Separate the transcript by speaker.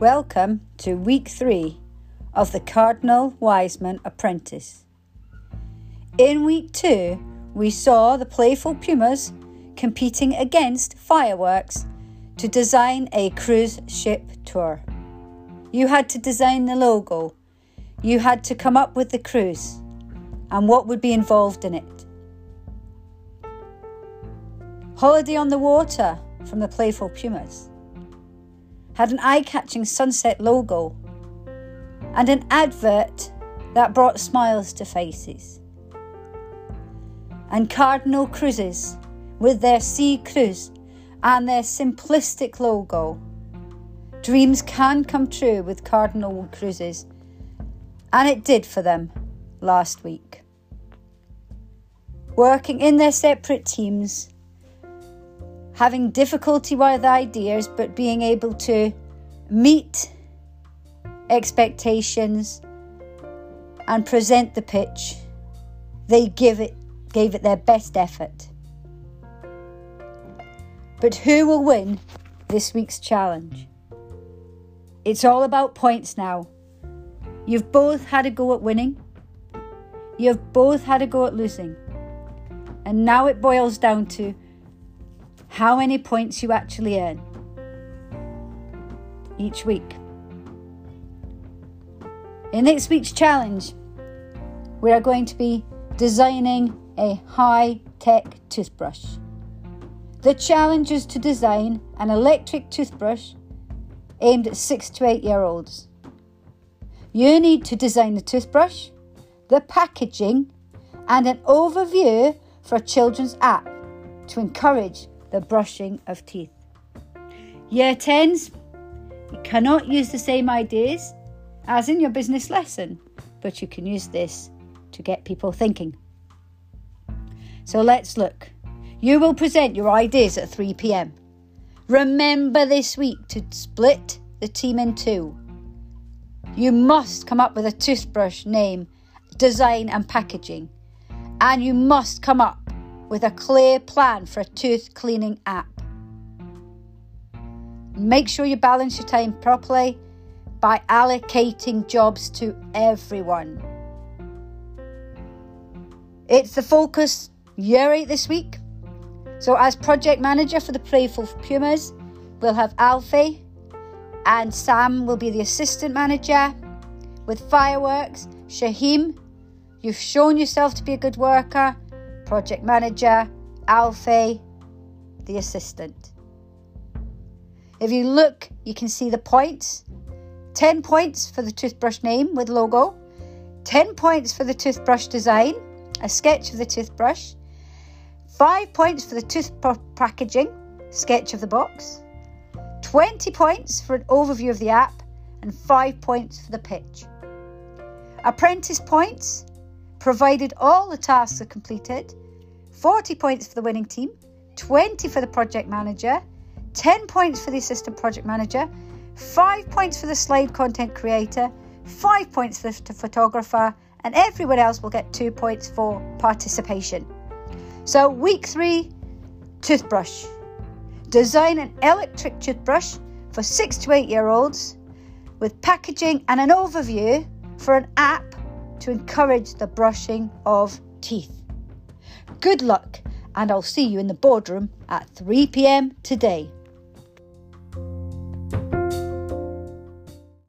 Speaker 1: Welcome to week three of the Cardinal Wiseman Apprentice. In week two, we saw the playful Pumas competing against fireworks to design a cruise ship tour. You had to design the logo, you had to come up with the cruise and what would be involved in it. Holiday on the Water from the Playful Pumas had an eye catching sunset logo and an advert that brought smiles to faces. And Cardinal Cruises, with their sea cruise and their simplistic logo. Dreams can come true with Cardinal Cruises, and it did for them last week. Working in their separate teams, having difficulty with ideas, but being able to meet expectations and present the pitch, they give it, gave it their best effort. But who will win this week's challenge? It's all about points now. You've both had a go at winning, you've both had a go at losing, and now it boils down to how many points you actually earn each week. In next week's challenge, we are going to be designing a high tech toothbrush. The challenge is to design an electric toothbrush aimed at 6 to 8 year olds. You need to design the toothbrush, the packaging, and an overview for a children's app to encourage the brushing of teeth. Year 10s, you cannot use the same ideas as in your business lesson, but you can use this to get people thinking. So let's look. You will present your ideas at 3 pm. Remember this week to split the team in two. You must come up with a toothbrush name, design, and packaging. And you must come up with a clear plan for a tooth cleaning app. Make sure you balance your time properly by allocating jobs to everyone. It's the focus year eight this week. So, as project manager for the Playful Pumas, we'll have Alfie and Sam will be the assistant manager. With fireworks, Shaheem, you've shown yourself to be a good worker project manager, Alfie, the assistant. If you look, you can see the points 10 points for the toothbrush name with logo, 10 points for the toothbrush design, a sketch of the toothbrush, 5 points for the toothbrush packaging, sketch of the box, 20 points for an overview of the app, and 5 points for the pitch. Apprentice points provided all the tasks are completed, 40 points for the winning team, 20 for the project manager, 10 points for the assistant project manager, 5 points for the slide content creator, 5 points for the photographer, and everyone else will get 2 points for participation. So, week 3 toothbrush. Design an electric toothbrush for 6 to 8 year olds with packaging and an overview for an app to encourage the brushing of teeth. Good luck, and I'll see you in the boardroom at 3 pm today.